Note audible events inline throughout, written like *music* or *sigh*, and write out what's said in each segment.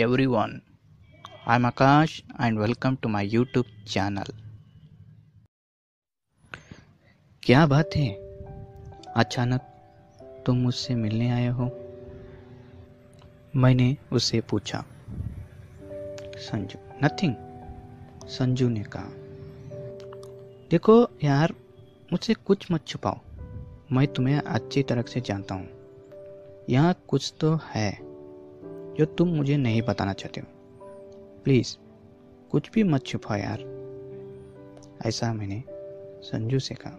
everyone. I'm Akash and welcome to my YouTube channel. क्या बात है? अचानक तुम मुझसे मिलने आए हो? मैंने उससे पूछा। संजू नथिंग संजू ने कहा। देखो यार, मुझसे कुछ मत छुपाओ। मैं तुम्हें अच्छी तरह से जानता हूँ। यहाँ कुछ तो है। जो तुम मुझे नहीं बताना चाहते हो। प्लीज़ कुछ भी मत छुपा यार। ऐसा मैंने संजू से कहा।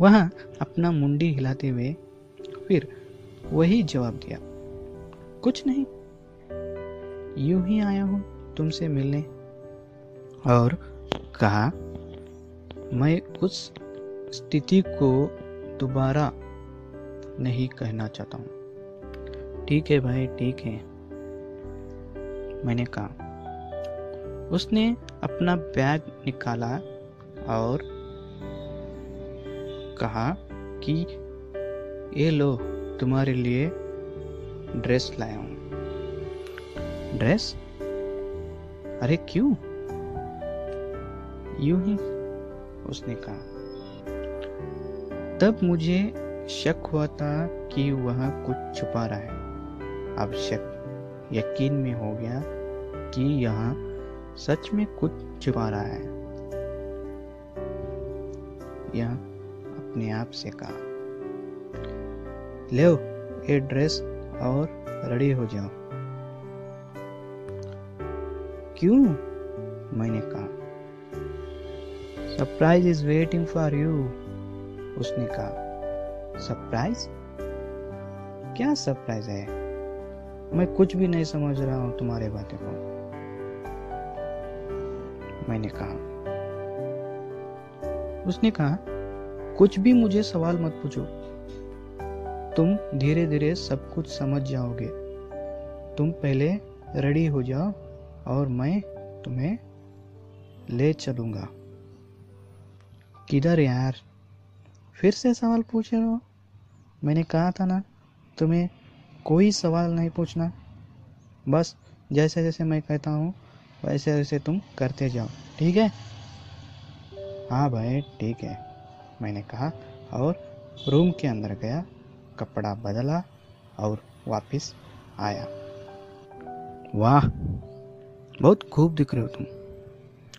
वह अपना मुंडी हिलाते हुए फिर वही जवाब दिया। कुछ नहीं। यूँ ही आया हूँ तुमसे मिलने। और कहा, मैं उस स्थिति को दोबारा नहीं कहना चाहता हूँ। ठीक है भाई, ठीक है। मैंने कहा। उसने अपना बैग निकाला और कहा कि, ये लो, तुम्हारे लिए ड्रेस लाया हूँ। ड्रेस? अरे क्यों? यूँ ही, उसने कहा। तब मुझे शक हुआ था कि वह कुछ छुपा रहा है। शक यकीन में हो गया कि यहाँ सच में कुछ छुपा रहा है। यह अपने आप से कहा। ले ड्रेस और रेडी हो जाओ। क्यों? मैंने कहा। Surprise is waiting for you उसने कहा। सरप्राइज़ क्या सरप्राइज़ है? मैं कुछ भी नहीं समझ रहा हूँ तुम्हारे बातें को। मैंने कहा। उसने कहा, कुछ भी मुझे सवाल मत पूछो। तुम धीरे धीरे सब कुछ समझ जाओगे। तुम पहले रेडी हो जाओ और मैं तुम्हें ले चलूँगा। किधर यार? फिर से सवाल पूछ रहे हो? मैंने कहा था ना, तुम्हें कोई सवाल नहीं पूछना। बस जैसे जैसे मैं कहता हूँ, वैसे वैसे तुम करते जाओ। ठीक है? हाँ भाई, ठीक है। मैंने कहा, और रूम के अंदर गया, कपड़ा बदला और वापस आया। वाह, बहुत खूब दिख रहे हो तुम,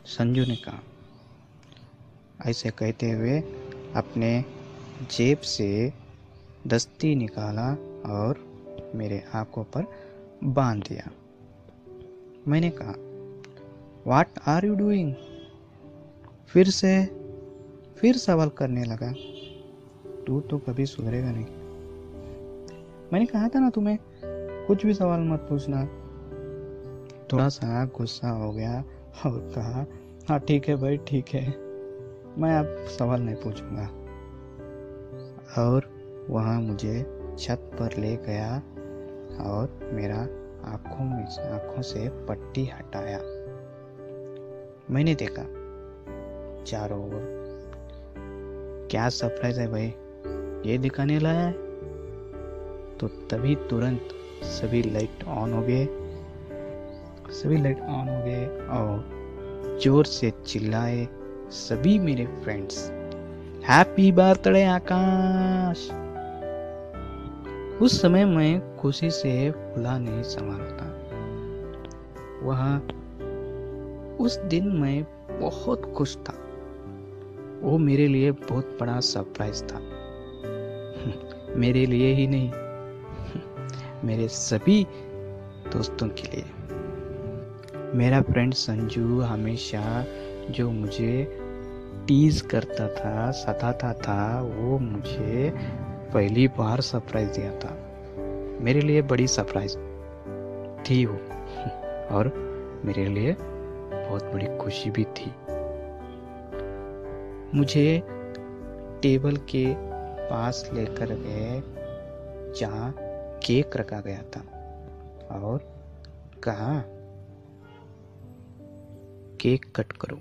संजू ने कहा। ऐसे कहते हुए अपने जेब से दस्ती निकाला और मेरे आँखों पर बाँध दिया। मैंने कहा वाट आर यू डूइंग फिर से, फिर सवाल करने लगा, तू तो कभी सुधरेगा नहीं। मैंने कहा था ना, तुम्हें कुछ भी सवाल मत पूछना। थोड़ा सा गुस्सा हो गया और कहा हाँ ठीक है भाई, ठीक है। मैं अब सवाल नहीं पूछूँगा। और वहाँ मुझे छत पर ले गया और मेरा आँखों में आँखों से पट्टी हटाया। मैंने देखा, चारों ओर। क्या सरप्राइज़ है भाई, ये दिखाने लाया है? तो तभी तुरंत सभी लाइट ऑन हो गए। सभी लाइट ऑन हो गए और ज़ोर से चिल्लाए सभी मेरे फ्रेंड्स हैप्पी बर्थडे आकाश! उस समय मैं खुशी से फुला नहीं संभाला था वह उस दिन मैं बहुत खुश था। वो मेरे लिए बहुत बड़ा सरप्राइज़ था। *laughs* मेरे लिए ही नहीं, *laughs* मेरे सभी दोस्तों के लिए। मेरा फ्रेंड संजू हमेशा जो मुझे टीज करता था, सताता था, वो मुझे पहली बार सरप्राइज़ दिया था। मेरे लिए बड़ी सरप्राइज़ थी वो। *laughs* और मेरे लिए बहुत बड़ी खुशी भी थी। मुझे टेबल के पास लेकर गए, जहाँ केक रखा गया था। और कहा केक कट करो।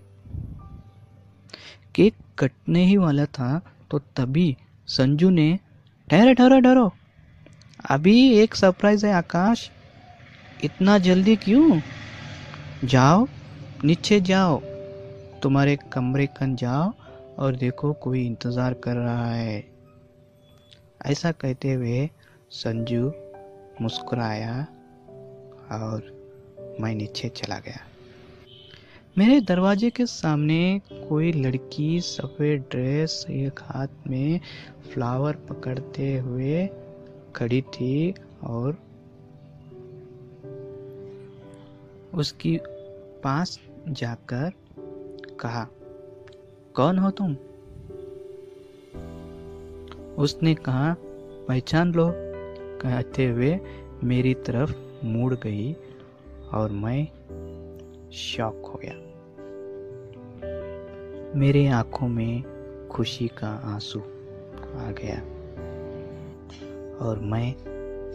केक कटने ही वाला था तो तभी संजू ने ठहरे, ठहरो ठहरो। अभी एक सरप्राइज़ है आकाश। इतना जल्दी क्यों? जाओ, नीचे जाओ। तुम्हारे कमरे कन जाओ और देखो कोई इंतज़ार कर रहा है। ऐसा कहते हुए संजू मुस्कुराया और मैं नीचे चला गया। मेरे दरवाजे के सामने कोई लड़की सफ़ेद ड्रेस एक हाथ में फ्लावर पकड़ते हुए खड़ी थी और उसकी पास जाकर कहा, कौन हो तुम? उसने कहा, पहचान लो, कहते हुए मेरी तरफ़ मुड़ गई और मैं शॉक हो गया। मेरे आँखों में खुशी का आँसू आ गया और मैं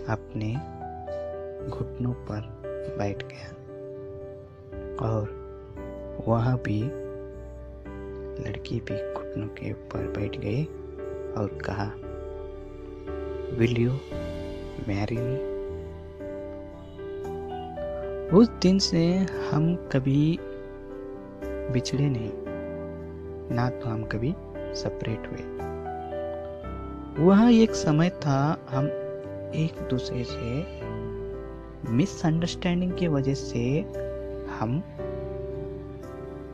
अपने घुटनों पर बैठ गया और वह भी लड़की भी घुटनों के ऊपर बैठ गई और कहा विल यू मैरी मी उस दिन से हम कभी बिछड़े नहीं, ना तो हम कभी सेपरेट हुए। वह एक समय था, हम एक दूसरे से मिसअंडरस्टैंडिंग की वजह से हम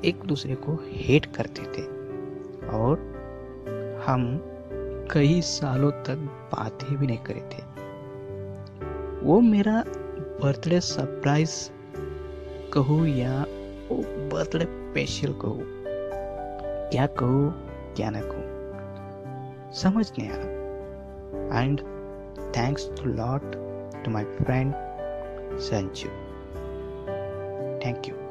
एक दूसरे को हेट करते थे और हम कई सालों तक बातें भी नहीं करे थे। वो मेरा बर्थडे सरप्राइज़ कहूँ या बर्थडे स्पेशल कहूँ? क्या कहूँ, क्या ना कहूँ? समझ नहीं आ रहा। And thanks to lot to my friend Sanju thank you.